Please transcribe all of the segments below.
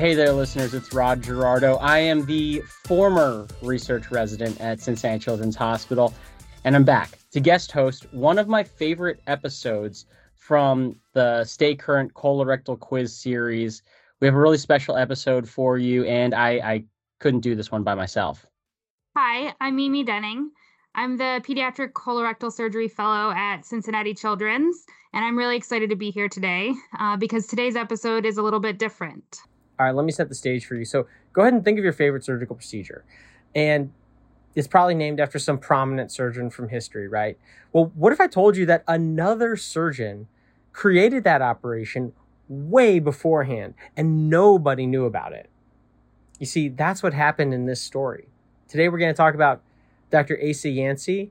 Hey there, listeners. It's Rod Gerardo. I am the former research resident at Cincinnati Children's Hospital, and I'm back to guest host one of my favorite episodes from the Stay Current Colorectal Quiz series. We have a really special episode for you, and I, I couldn't do this one by myself. Hi, I'm Mimi Denning. I'm the Pediatric Colorectal Surgery Fellow at Cincinnati Children's, and I'm really excited to be here today uh, because today's episode is a little bit different. All right, let me set the stage for you. So go ahead and think of your favorite surgical procedure. And it's probably named after some prominent surgeon from history, right? Well, what if I told you that another surgeon created that operation way beforehand and nobody knew about it? You see, that's what happened in this story. Today, we're going to talk about Dr. Asa Yancey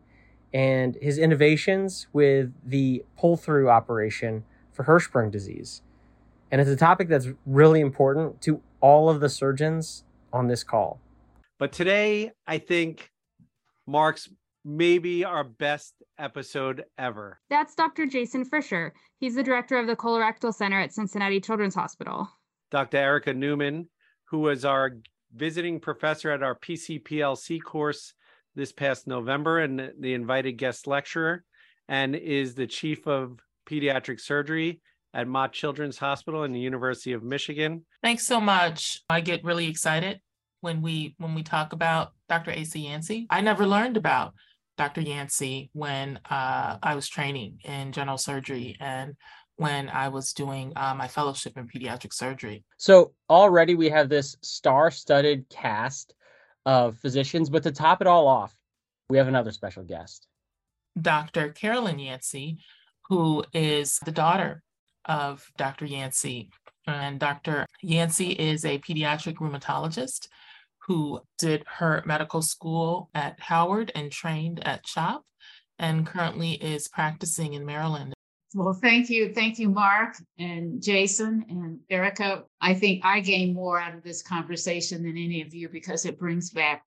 and his innovations with the pull through operation for Hirschsprung disease. And it's a topic that's really important to all of the surgeons on this call. But today, I think marks maybe our best episode ever. That's Dr. Jason Fisher. He's the director of the Colorectal Center at Cincinnati Children's Hospital. Dr. Erica Newman, who was our visiting professor at our PCPLC course this past November and the invited guest lecturer, and is the chief of pediatric surgery at Mott Children's Hospital in the University of Michigan. Thanks so much. I get really excited when we when we talk about Dr. Asa Yancey. I never learned about Dr. Yancey when uh, I was training in general surgery and when I was doing uh, my fellowship in pediatric surgery. So already we have this star-studded cast of physicians, but to top it all off, we have another special guest. Dr. Carolyn Yancey, who is the daughter of Dr. Yancey. And Dr. Yancey is a pediatric rheumatologist who did her medical school at Howard and trained at CHOP and currently is practicing in Maryland. Well, thank you. Thank you, Mark and Jason and Erica. I think I gain more out of this conversation than any of you because it brings back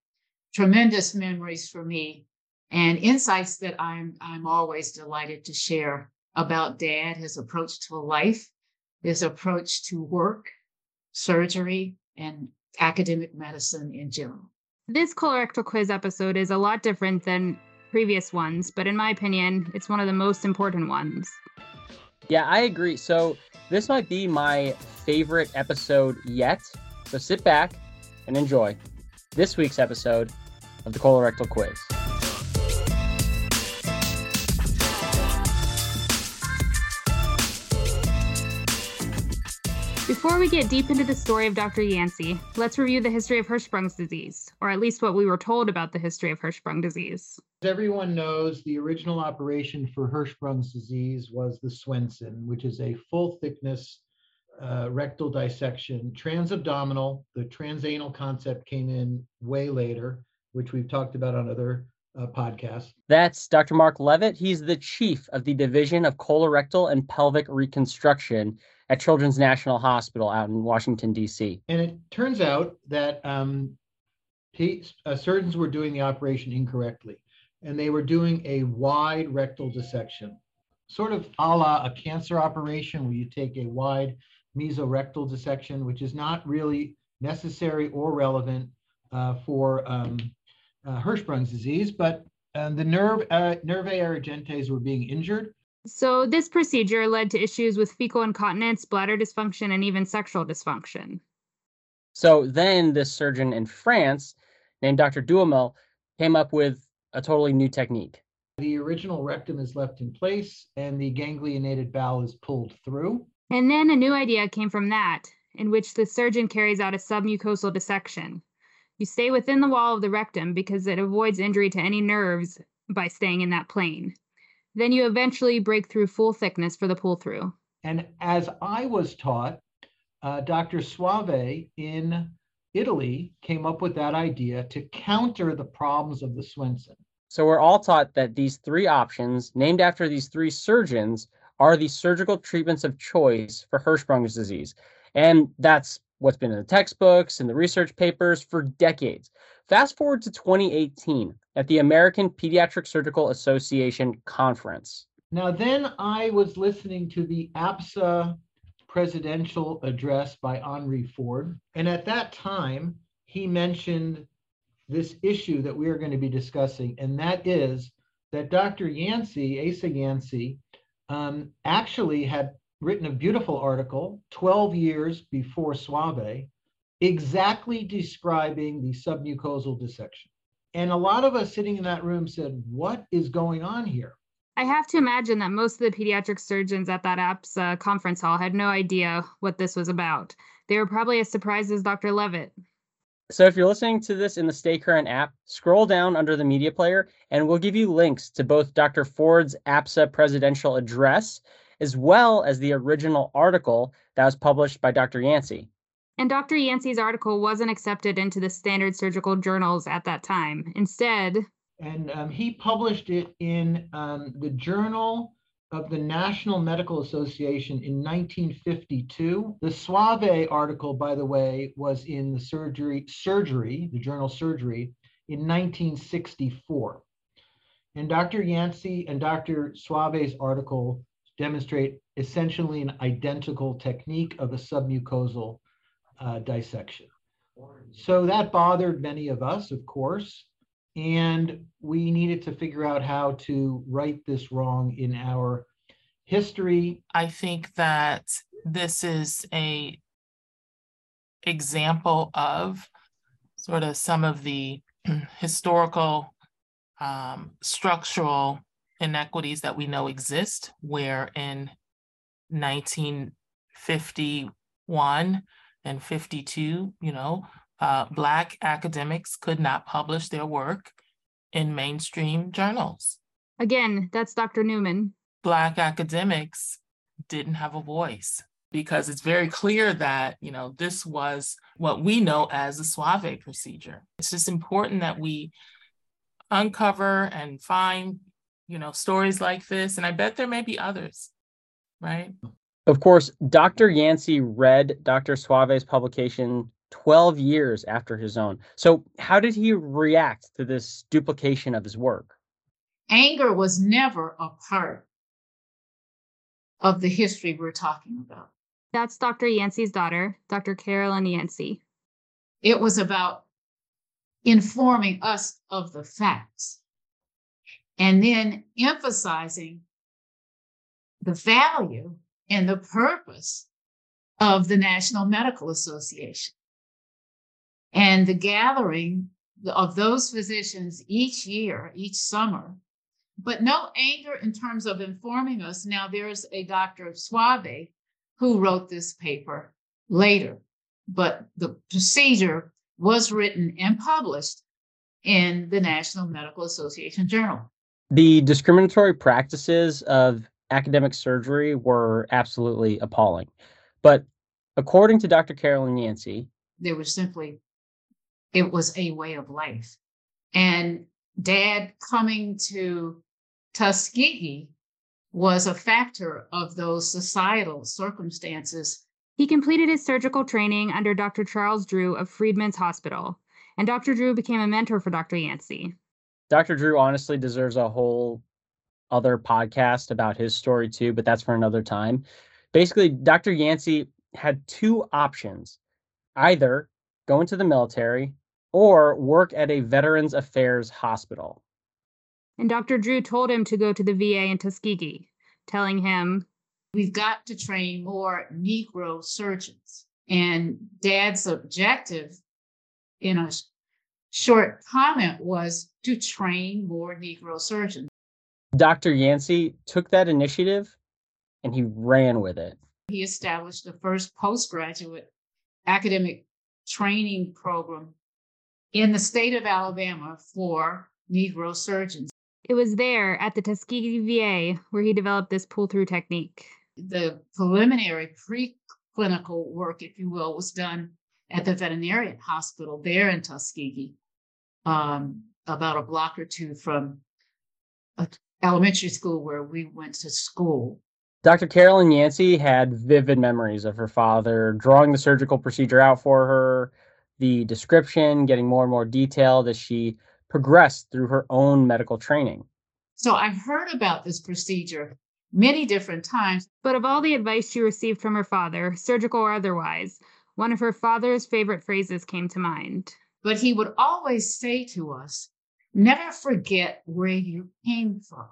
tremendous memories for me and insights that I'm I'm always delighted to share about dad, his approach to life, his approach to work, surgery, and academic medicine in general. This colorectal quiz episode is a lot different than previous ones, but in my opinion, it's one of the most important ones. Yeah, I agree. So, this might be my favorite episode yet. So, sit back and enjoy this week's episode of the colorectal quiz. Before we get deep into the story of Dr. Yancey, let's review the history of Hirschsprung's disease, or at least what we were told about the history of Hirschsprung disease. As everyone knows, the original operation for Hirschsprung's disease was the Swenson, which is a full thickness uh, rectal dissection, transabdominal. The transanal concept came in way later, which we've talked about on other uh, podcasts. That's Dr. Mark Levitt. He's the chief of the Division of Colorectal and Pelvic Reconstruction at Children's National Hospital out in Washington, D.C. And it turns out that um, uh, surgeons were doing the operation incorrectly, and they were doing a wide rectal dissection, sort of a la a cancer operation where you take a wide mesorectal dissection, which is not really necessary or relevant uh, for um, uh, Hirschsprung's disease, but um, the nerve uh, nervi erigentes were being injured, so, this procedure led to issues with fecal incontinence, bladder dysfunction, and even sexual dysfunction. So, then this surgeon in France named Dr. Duhamel came up with a totally new technique. The original rectum is left in place and the ganglionated bowel is pulled through. And then a new idea came from that, in which the surgeon carries out a submucosal dissection. You stay within the wall of the rectum because it avoids injury to any nerves by staying in that plane. Then you eventually break through full thickness for the pull through. And as I was taught, uh, Dr. Soave in Italy came up with that idea to counter the problems of the Swenson. So we're all taught that these three options, named after these three surgeons, are the surgical treatments of choice for Hirschsprung's disease. And that's what's been in the textbooks and the research papers for decades. Fast forward to 2018 at the American Pediatric Surgical Association conference. Now, then I was listening to the APSA presidential address by Henry Ford. And at that time, he mentioned this issue that we are going to be discussing, and that is that Dr. Yancey, Asa Yancey, um, actually had written a beautiful article 12 years before Soave, exactly describing the submucosal dissection. And a lot of us sitting in that room said, What is going on here? I have to imagine that most of the pediatric surgeons at that APSA uh, conference hall had no idea what this was about. They were probably as surprised as Dr. Levitt. So if you're listening to this in the Stay Current app, scroll down under the media player and we'll give you links to both Dr. Ford's APSA presidential address as well as the original article that was published by Dr. Yancey. And Dr. Yancey's article wasn't accepted into the standard surgical journals at that time. Instead, and um, he published it in um, the Journal of the National Medical Association in 1952. The Soave article, by the way, was in the surgery, surgery, the journal Surgery, in 1964. And Dr. Yancey and Dr. Soave's article demonstrate essentially an identical technique of a submucosal uh, dissection. So that bothered many of us, of course and we needed to figure out how to right this wrong in our history. I think that this is a example of sort of some of the historical um, structural inequities that we know exist, where in 1951 and 52, you know, uh, Black academics could not publish their work in mainstream journals. Again, that's Dr. Newman. Black academics didn't have a voice because it's very clear that, you know, this was what we know as the Soave procedure. It's just important that we uncover and find, you know, stories like this. And I bet there may be others, right? Of course, Dr. Yancey read Dr. Soave's publication 12 years after his own. So, how did he react to this duplication of his work? Anger was never a part of the history we're talking about. That's Dr. Yancey's daughter, Dr. Carolyn Yancey. It was about informing us of the facts and then emphasizing the value and the purpose of the National Medical Association and the gathering of those physicians each year, each summer, but no anger in terms of informing us. Now, there's a Dr. Soave who wrote this paper later, but the procedure was written and published in the National Medical Association Journal. The discriminatory practices of academic surgery were absolutely appalling. But according to Dr. Carolyn Yancey, there was simply it was a way of life. And dad coming to Tuskegee was a factor of those societal circumstances. He completed his surgical training under Dr. Charles Drew of Freedmen's Hospital, and Dr. Drew became a mentor for Dr. Yancey. Dr. Drew honestly deserves a whole other podcast about his story too, but that's for another time. Basically, Dr. Yancey had two options either go into the military or work at a Veterans Affairs hospital. And Dr. Drew told him to go to the VA in Tuskegee, telling him, We've got to train more Negro surgeons. And dad's objective in a short comment was to train more Negro surgeons. Dr. Yancey took that initiative and he ran with it. He established the first postgraduate academic training program in the state of Alabama for Negro surgeons. It was there at the Tuskegee VA where he developed this pull through technique. The preliminary preclinical work, if you will, was done at the veterinarian hospital there in Tuskegee, um, about a block or two from a elementary school where we went to school. Dr. Carolyn Yancey had vivid memories of her father drawing the surgical procedure out for her, the description, getting more and more detailed as she progressed through her own medical training. So I heard about this procedure many different times. But of all the advice she received from her father, surgical or otherwise, one of her father's favorite phrases came to mind. But he would always say to us, never forget where you came from.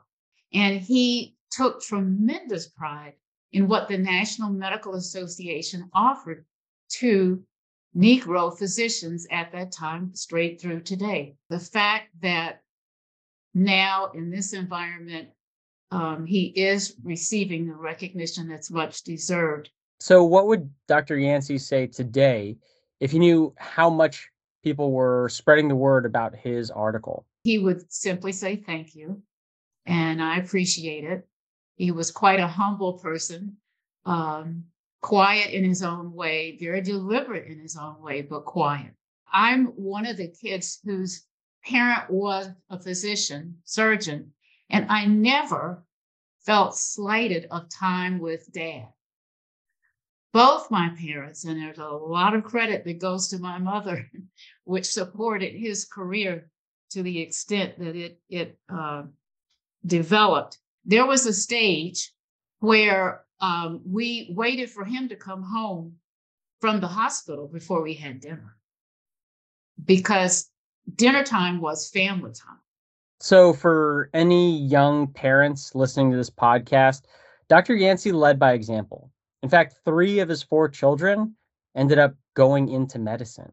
And he took tremendous pride in what the National Medical Association offered to Negro physicians at that time, straight through today. The fact that now in this environment, um, he is receiving the recognition that's much deserved. So, what would Dr. Yancey say today if he knew how much people were spreading the word about his article? He would simply say thank you, and I appreciate it. He was quite a humble person, um, quiet in his own way, very deliberate in his own way, but quiet. I'm one of the kids whose parent was a physician, surgeon, and I never felt slighted of time with dad. Both my parents, and there's a lot of credit that goes to my mother, which supported his career to the extent that it it uh, developed there was a stage where um, we waited for him to come home from the hospital before we had dinner because dinner time was family time. So, for any young parents listening to this podcast, Dr. Yancey led by example. In fact, three of his four children ended up going into medicine.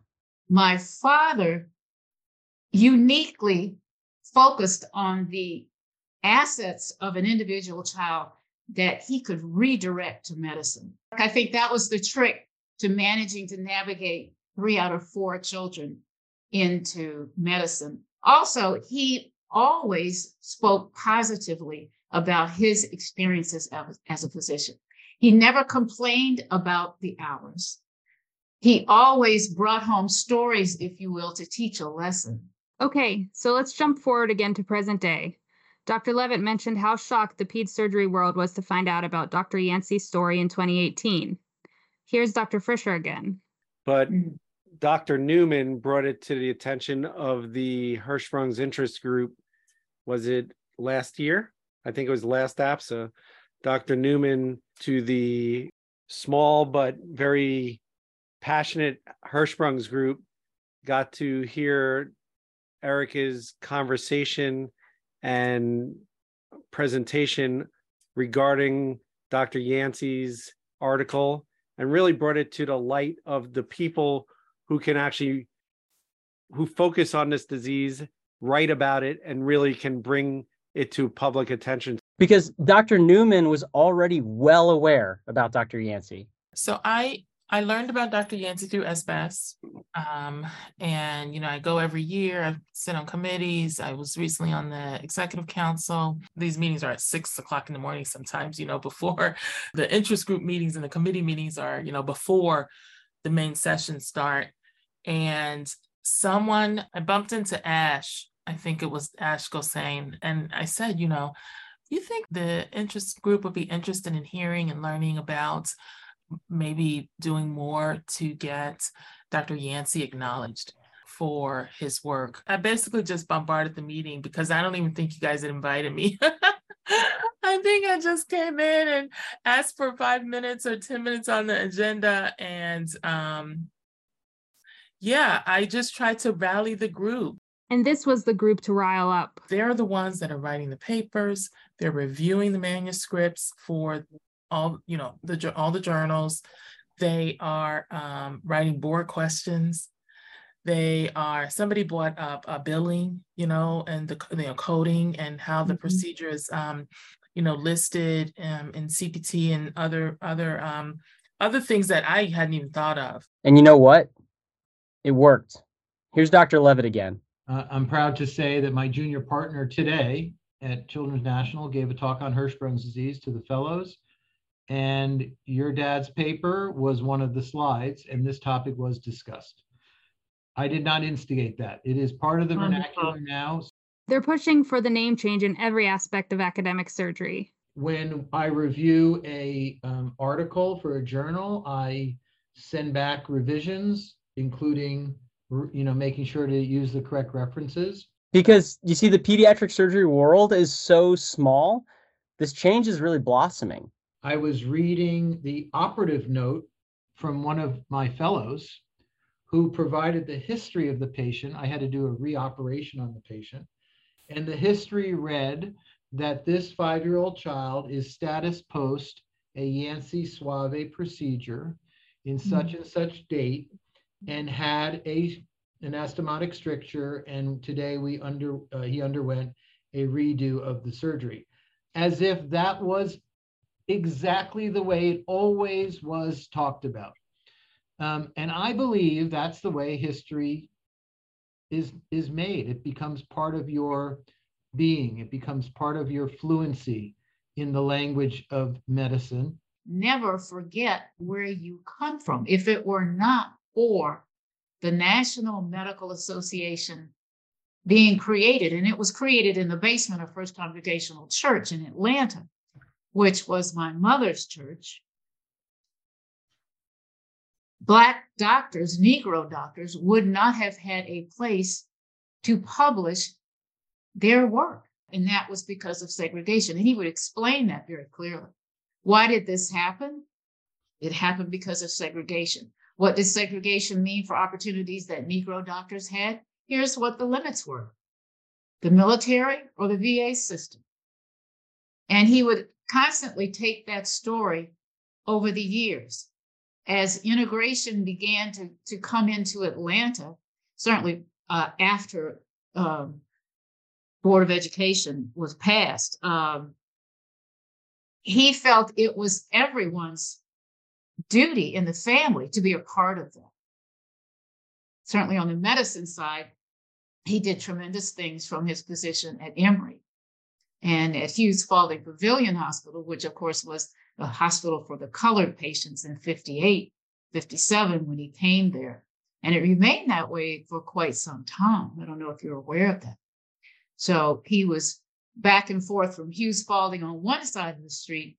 My father uniquely focused on the assets of an individual child that he could redirect to medicine. I think that was the trick to managing to navigate three out of four children into medicine. Also, he always spoke positively about his experiences as, a physician. He never complained about the hours. He always brought home stories, if you will, to teach a lesson. Okay, so let's jump forward again to present day. Dr. Levitt mentioned how shocked the ped surgery world was to find out about Dr. Yancey's story in 2018. Here's Dr. Fisher again. But mm. Dr. Newman brought it to the attention of the Hirschsprung's interest group. Was it last year? I think it was last APSA. Dr. Newman to the small but very passionate Hirschsprung's group got to hear Erica's conversation and presentation regarding Dr. Yancey's article and really brought it to the light of the people who can actually who focus on this disease, write about it, and really can bring it to public attention. Because Dr. Newman was already well aware about Dr. Yancey. So I I learned about Dr. Yancey through SBS. Um, and, you know, I go every year. I sit on committees. I was recently on the executive council. These meetings are at six o'clock in the morning sometimes, you know, before the interest group meetings and the committee meetings are, you know, before the main sessions start. And someone, I bumped into Ash. I think it was Ash Gosain. And I said, you know, you think the interest group would be interested in hearing and learning about maybe doing more to get Dr. Yancey acknowledged for his work. I basically just bombarded the meeting because I don't even think you guys had invited me. I think I just came in and asked for five minutes or 10 minutes on the agenda. And um, yeah, I just tried to rally the group. And this was the group to rile up. They're the ones that are writing the papers, they're reviewing the manuscripts for all you know the all the journals. They are um, writing board questions. They are somebody brought up uh, billing you know and the you know coding and how the mm-hmm. procedure is um, you know listed um, in cpt and other other um, other things that i hadn't even thought of. And you know what? It worked. Here's dr levitt again uh, i'm proud to say that my junior partner today at children's national gave a talk on hirschsprung's disease to the fellows and your dad's paper was one of the slides, and this topic was discussed. I did not instigate that. It is part of the vernacular now. They're pushing for the name change in every aspect of academic surgery. When I review a um, article for a journal, I send back revisions, including you know making sure to use the correct references. Because you see, the pediatric surgery world is so small this change is really blossoming. I was reading the operative note from one of my fellows who provided the history of the patient. I had to do a reoperation on the patient. And the history read that this five year old child is status post a Yancey Soave procedure in such mm-hmm. and such date and had a an anastomotic stricture and today we under uh, he underwent a redo of the surgery. As if that was exactly the way it always was talked about. Um, and i believe that's the way history is is made. It becomes part of your being. It becomes part of your fluency in the language of medicine. Never forget where you come from. If it were not for the National Medical Association being created, and it was created in the basement of First Congregational Church in Atlanta, which was my mother's church. Black doctors, Negro doctors, would not have had a place to publish their work. And that was because of segregation. And he would explain that very clearly. Why did this happen? It happened because of segregation. What does segregation mean for opportunities that Negro doctors had? Here's what the limits were the military or the VA system. And he would constantly take that story over the years. As integration began to, to come into Atlanta, certainly uh, after um, Board of Education was passed, um, he felt it was everyone's duty in the family to be a part of that. Certainly on the medicine side, he did tremendous things from his position at Emory and at Hughes Spalding Pavilion Hospital, which of course was the hospital for the colored patients in 58, 57 when he came there. And it remained that way for quite some time. I don't know if you're aware of that. So he was back and forth from Hughes Spalding on one side of the street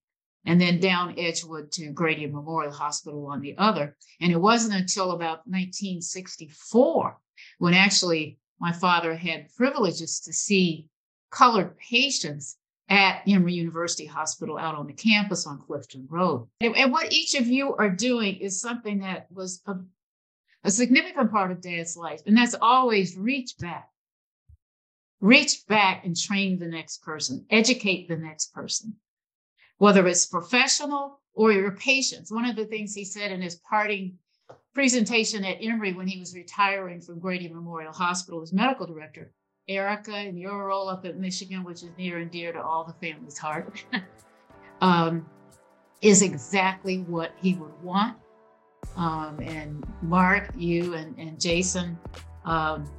and then down Edgewood to Grady Memorial Hospital on the other. And it wasn't until about 1964 when actually my father had privileges to see colored patients at Emory University Hospital out on the campus on Clifton Road. And, what each of you are doing is something that was a, a significant part of Dad's life, and that's always reach back reach back and train the next person, educate the next person, whether it's professional or your patients. One of the things he said in his parting presentation at Emory when he was retiring from Grady Memorial Hospital as medical director, Erica and your role up at Michigan, which is near and dear to all the family's heart, um, is exactly what he would want. Um, and Mark, you and, and Jason, um,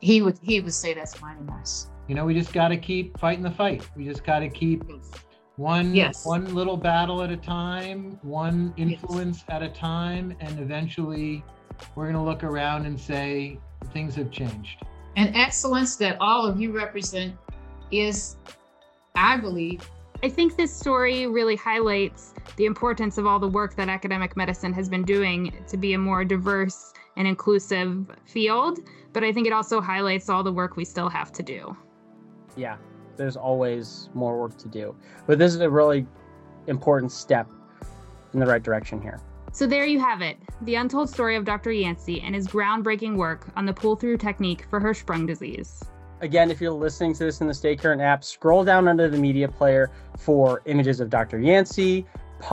he would he would say that's mine and us. You know, we just got to keep fighting the fight. We just got to keep one yes. one little battle at a time, one influence yes. at a time, and eventually we're going to look around and say things have changed. And excellence that all of you represent is, I believe, I think this story really highlights the importance of all the work that academic medicine has been doing to be a more diverse and inclusive field. But I think it also highlights all the work we still have to do. Yeah, there's always more work to do. But this is a really important step in the right direction here. So there you have it the untold story of Dr. Yancey and his groundbreaking work on the pull through technique for Hirschsprung disease. Again, if you're listening to this in the Stay Current app, scroll down under the media player for images of Dr. Yancey,